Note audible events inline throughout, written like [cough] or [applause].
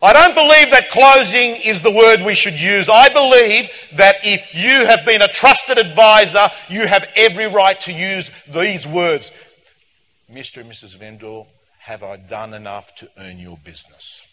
I don't believe that closing is the word we should use. I believe that if you have been a trusted advisor, you have every right to use these words. Mr. and Mrs. Vendor, have I done enough to earn your business?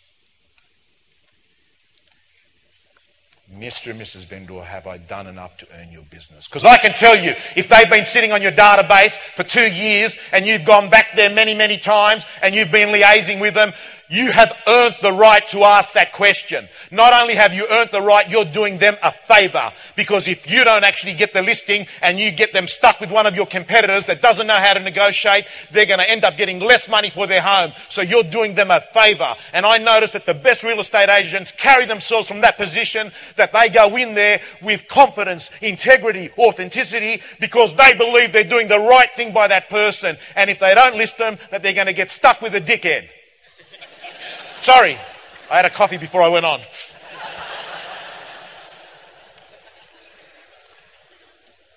Mr. and Mrs. Vendor, have I done enough to earn your business? Because I can tell you, if they've been sitting on your database for two years and you've gone back there many, many times and you've been liaising with them, you have earned the right to ask that question. Not only have you earned the right, you're doing them a favour. Because if you don't actually get the listing and you get them stuck with one of your competitors that doesn't know how to negotiate, they're going to end up getting less money for their home. So you're doing them a favour. And I notice that the best real estate agents carry themselves from that position that they go in there with confidence, integrity, authenticity, because they believe they're doing the right thing by that person. And if they don't list them, that they're going to get stuck with a dickhead. Sorry, I had a coffee before I went on.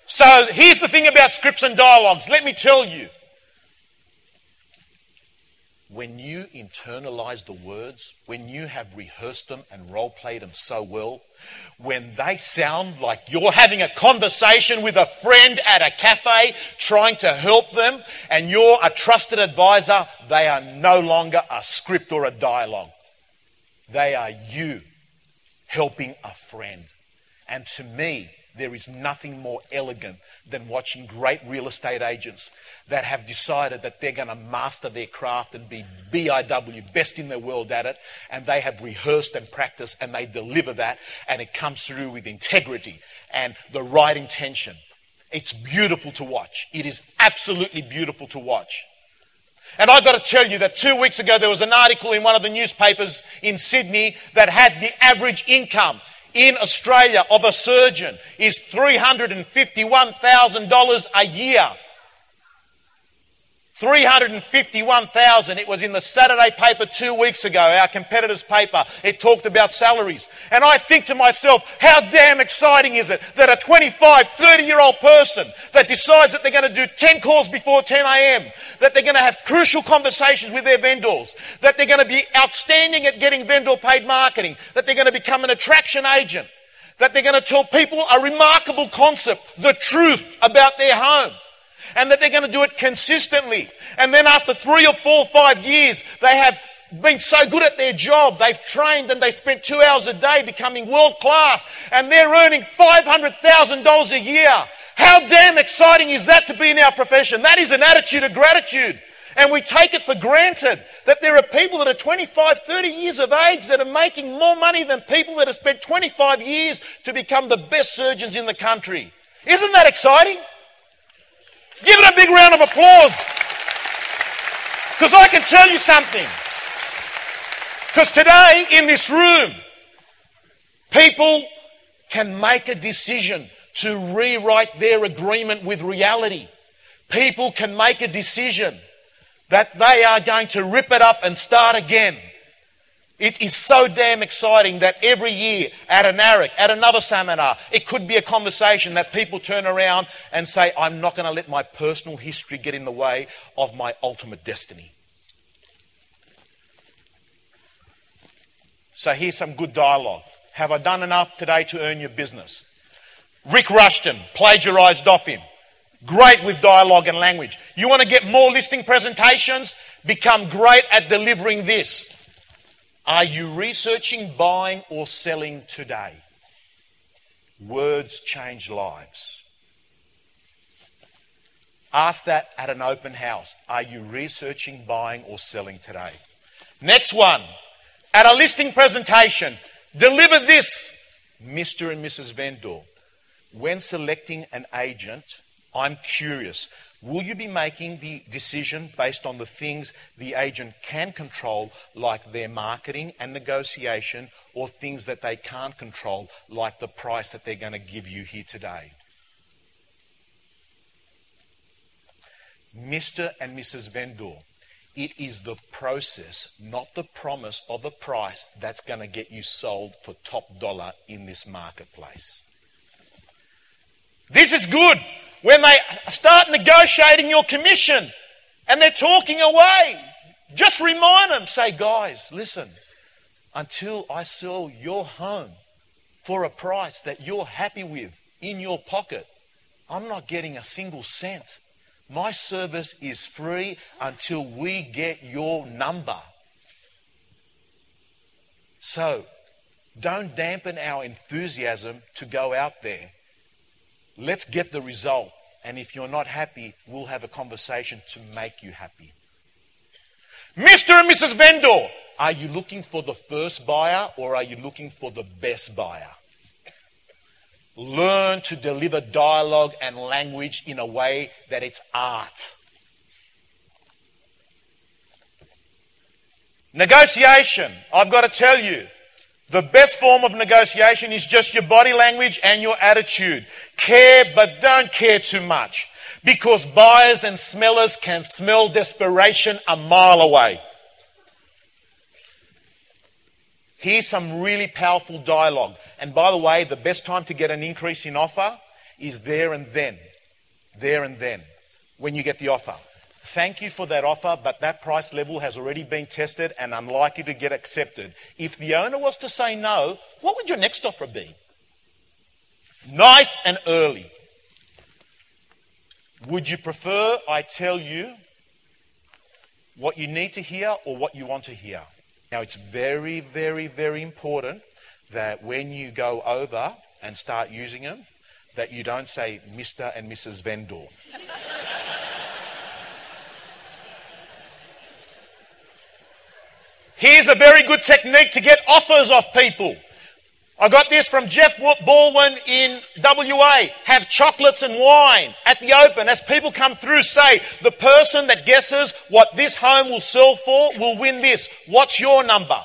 So here's the thing about scripts and dialogues. Let me tell you. When you internalize the words, when you have rehearsed them and role played them so well, when they sound like you're having a conversation with a friend at a cafe trying to help them and you're a trusted advisor, they are no longer a script or a dialogue. They are you helping a friend. And to me, there is nothing more elegant than watching great real estate agents that have decided that they're going to master their craft and be BIW, best in the world at it. And they have rehearsed and practiced and they deliver that. And it comes through with integrity and the right intention. It's beautiful to watch. It is absolutely beautiful to watch. And I've got to tell you that two weeks ago there was an article in one of the newspapers in Sydney that had the average income in Australia of a surgeon is $351,000 a year. 351,000. It was in the Saturday paper two weeks ago, our competitor's paper. It talked about salaries. And I think to myself, how damn exciting is it that a 25, 30 year old person that decides that they're going to do 10 calls before 10 a.m., that they're going to have crucial conversations with their vendors, that they're going to be outstanding at getting vendor paid marketing, that they're going to become an attraction agent, that they're going to tell people a remarkable concept, the truth about their home and that they're going to do it consistently. And then after three or four, five years, they have been so good at their job, they've trained and they spent two hours a day becoming world class, and they're earning $500,000 a year. How damn exciting is that to be in our profession? That is an attitude of gratitude. And we take it for granted that there are people that are 25, 30 years of age that are making more money than people that have spent 25 years to become the best surgeons in the country. Isn't that exciting? Give it a big round of applause. Because I can tell you something. Because today in this room, people can make a decision to rewrite their agreement with reality. People can make a decision that they are going to rip it up and start again. It is so damn exciting that every year at an AREC, at another seminar, it could be a conversation that people turn around and say, I'm not going to let my personal history get in the way of my ultimate destiny. So here's some good dialogue. Have I done enough today to earn your business? Rick Rushton plagiarized off him. Great with dialogue and language. You want to get more listing presentations? Become great at delivering this. Are you researching buying or selling today? Words change lives. Ask that at an open house. Are you researching buying or selling today? Next one. At a listing presentation, deliver this, Mr. and Mrs. Vendor. When selecting an agent, I'm curious. Will you be making the decision based on the things the agent can control, like their marketing and negotiation, or things that they can't control, like the price that they're going to give you here today? Mr. and Mrs. Vendor, it is the process, not the promise of a price, that's going to get you sold for top dollar in this marketplace. This is good when they start negotiating your commission and they're talking away, just remind them, say, guys, listen, until I sell your home for a price that you're happy with in your pocket, I'm not getting a single cent. My service is free until we get your number. So, don't dampen our enthusiasm to go out there. Let's get the result. And if you're not happy, we'll have a conversation to make you happy. Mr. and Mrs. Vendor, are you looking for the first buyer or are you looking for the best buyer? Learn to deliver dialogue and language in a way that it's art. Negotiation. I've got to tell you, the best form of negotiation is just your body language and your attitude. Care, but don't care too much. Because buyers and smellers can smell desperation a mile away. Here's some really powerful dialogue. And by the way, the best time to get an increase in offer is there and then. There and then, when you get the offer. Thank you for that offer, but that price level has already been tested and unlikely to get accepted. If the owner was to say no, what would your next offer be? Nice and early. Would you prefer I tell you what you need to hear or what you want to hear? Now, it's very, very, very important that when you go over and start using them, that you don't say Mr. and Mrs. Vendor. [laughs] Here's a very good technique to get offers off people. I got this from Jeff Baldwin in WA. Have chocolates and wine at the open. As people come through, say, the person that guesses what this home will sell for will win this. What's your number?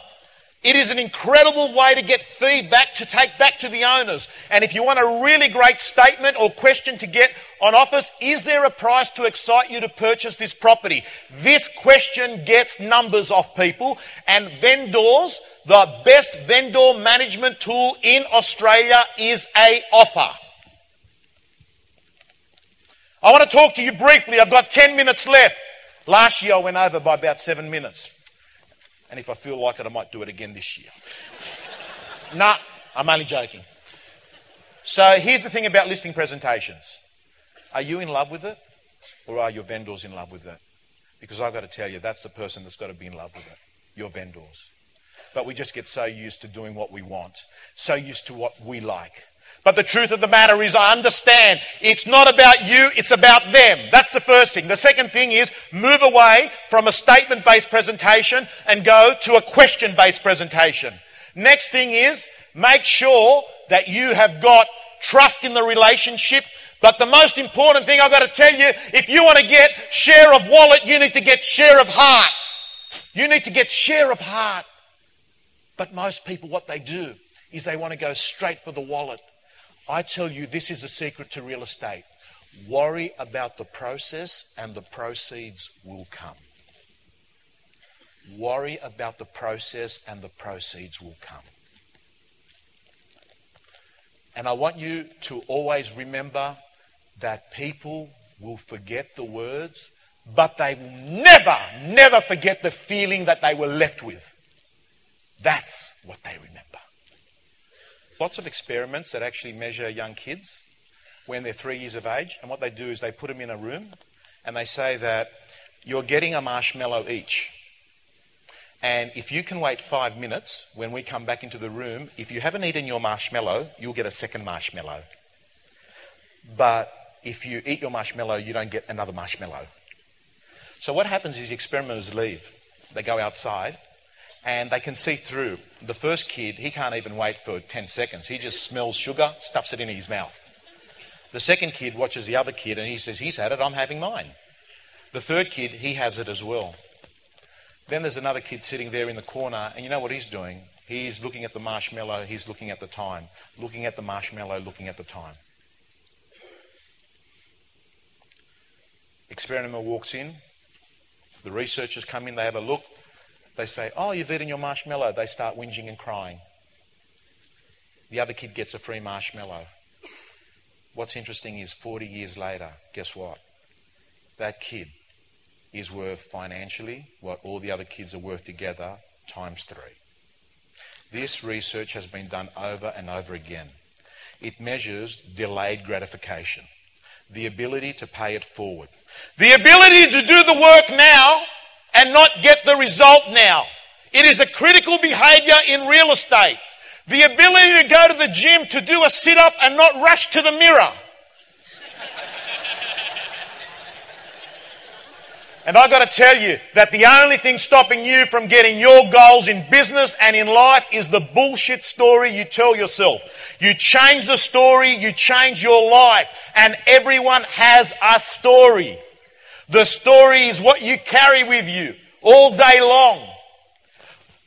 It is an incredible way to get feedback to take back to the owners. And if you want a really great statement or question to get on offers, is there a price to excite you to purchase this property? This question gets numbers off people and vendors. The best vendor management tool in Australia is a offer. I want to talk to you briefly. I've got 10 minutes left. Last year I went over by about seven minutes. And if I feel like it, I might do it again this year. [laughs] nah, I'm only joking. So here's the thing about listing presentations are you in love with it, or are your vendors in love with it? Because I've got to tell you, that's the person that's got to be in love with it your vendors. But we just get so used to doing what we want, so used to what we like. But the truth of the matter is, I understand it's not about you, it's about them. That's the first thing. The second thing is move away from a statement based presentation and go to a question based presentation. Next thing is make sure that you have got trust in the relationship. But the most important thing I've got to tell you, if you want to get share of wallet, you need to get share of heart. You need to get share of heart. But most people, what they do is they want to go straight for the wallet. I tell you, this is a secret to real estate. Worry about the process, and the proceeds will come. Worry about the process, and the proceeds will come. And I want you to always remember that people will forget the words, but they will never, never forget the feeling that they were left with. That's what they remember lots of experiments that actually measure young kids when they're three years of age. And what they do is they put them in a room and they say that you're getting a marshmallow each. And if you can wait five minutes when we come back into the room, if you haven't eaten your marshmallow, you'll get a second marshmallow. But if you eat your marshmallow, you don't get another marshmallow. So what happens is the experimenters leave. They go outside and they can see through. The first kid, he can't even wait for 10 seconds. He just smells sugar, stuffs it in his mouth. The second kid watches the other kid and he says, He's had it, I'm having mine. The third kid, he has it as well. Then there's another kid sitting there in the corner, and you know what he's doing? He's looking at the marshmallow, he's looking at the time. Looking at the marshmallow, looking at the time. Experimenter walks in, the researchers come in, they have a look, they say, Oh, you've eaten your marshmallow. They start whinging and crying. The other kid gets a free marshmallow. What's interesting is 40 years later, guess what? That kid is worth financially what all the other kids are worth together times three. This research has been done over and over again. It measures delayed gratification, the ability to pay it forward, the ability to do the work now and not get the result now. It is a critical behavior in real estate. The ability to go to the gym to do a sit up and not rush to the mirror. And I've got to tell you that the only thing stopping you from getting your goals in business and in life is the bullshit story you tell yourself. You change the story, you change your life. And everyone has a story. The story is what you carry with you all day long.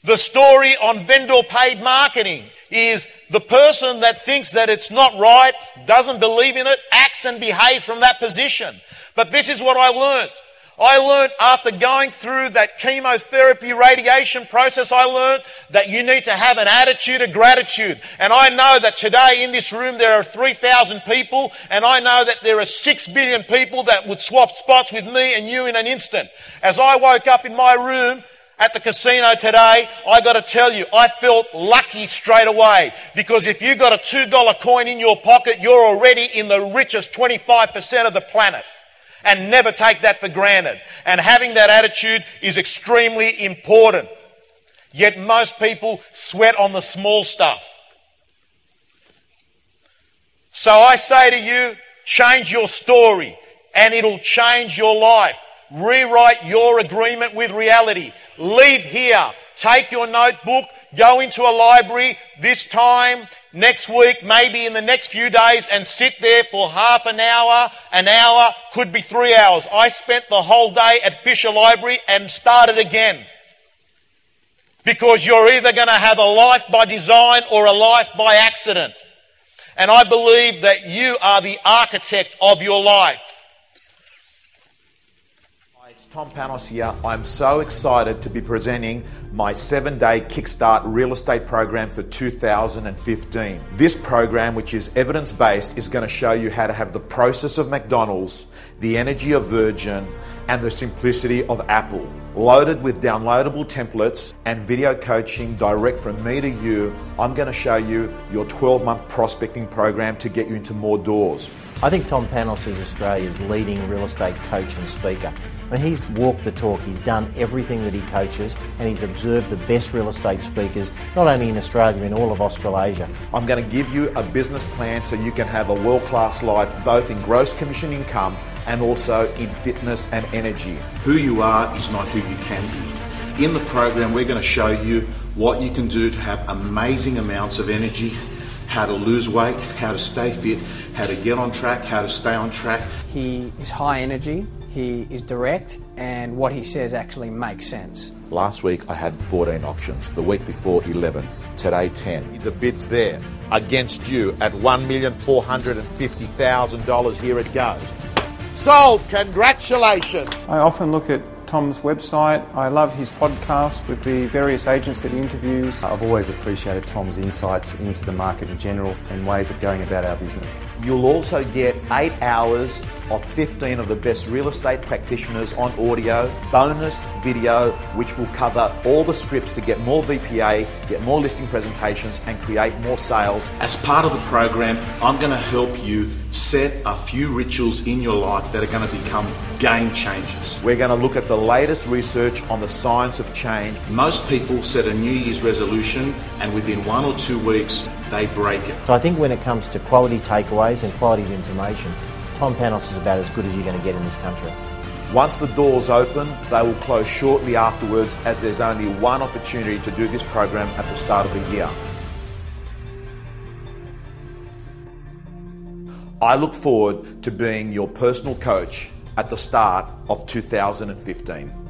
The story on vendor paid marketing is the person that thinks that it's not right, doesn't believe in it, acts and behaves from that position. But this is what I learned. I learned after going through that chemotherapy radiation process, I learned that you need to have an attitude of gratitude. And I know that today in this room there are 3,000 people, and I know that there are 6 billion people that would swap spots with me and you in an instant. As I woke up in my room, at the casino today, I got to tell you, I felt lucky straight away because if you got a $2 coin in your pocket, you're already in the richest 25% of the planet and never take that for granted. And having that attitude is extremely important. Yet most people sweat on the small stuff. So I say to you, change your story and it'll change your life. Rewrite your agreement with reality. Leave here. Take your notebook. Go into a library this time next week, maybe in the next few days, and sit there for half an hour, an hour, could be three hours. I spent the whole day at Fisher Library and started again. Because you're either going to have a life by design or a life by accident. And I believe that you are the architect of your life. Tom Panos here. I'm so excited to be presenting my seven day Kickstart real estate program for 2015. This program, which is evidence based, is going to show you how to have the process of McDonald's, the energy of Virgin, and the simplicity of Apple. Loaded with downloadable templates and video coaching direct from me to you, I'm going to show you your 12 month prospecting program to get you into more doors. I think Tom Panos is Australia's leading real estate coach and speaker. I mean, he's walked the talk, he's done everything that he coaches, and he's observed the best real estate speakers, not only in Australia, but in all of Australasia. I'm going to give you a business plan so you can have a world class life, both in gross commission income and also in fitness and energy. Who you are is not who you can be. In the program, we're going to show you what you can do to have amazing amounts of energy how to lose weight, how to stay fit, how to get on track, how to stay on track. He is high energy, he is direct, and what he says actually makes sense. Last week I had 14 auctions, the week before 11, today 10. The bid's there against you at $1,450,000. Here it goes. Sold! Congratulations! I often look at Tom's website. I love his podcast with the various agents that he interviews. I've always appreciated Tom's insights into the market in general and ways of going about our business. You'll also get eight hours of 15 of the best real estate practitioners on audio, bonus video, which will cover all the scripts to get more VPA, get more listing presentations, and create more sales. As part of the program, I'm going to help you set a few rituals in your life that are going to become game changers. We're going to look at the latest research on the science of change. Most people set a New Year's resolution, and within one or two weeks, they break it. So I think when it comes to quality takeaways and quality information, Tom Panos is about as good as you're going to get in this country. Once the doors open, they will close shortly afterwards as there's only one opportunity to do this program at the start of the year. I look forward to being your personal coach at the start of 2015.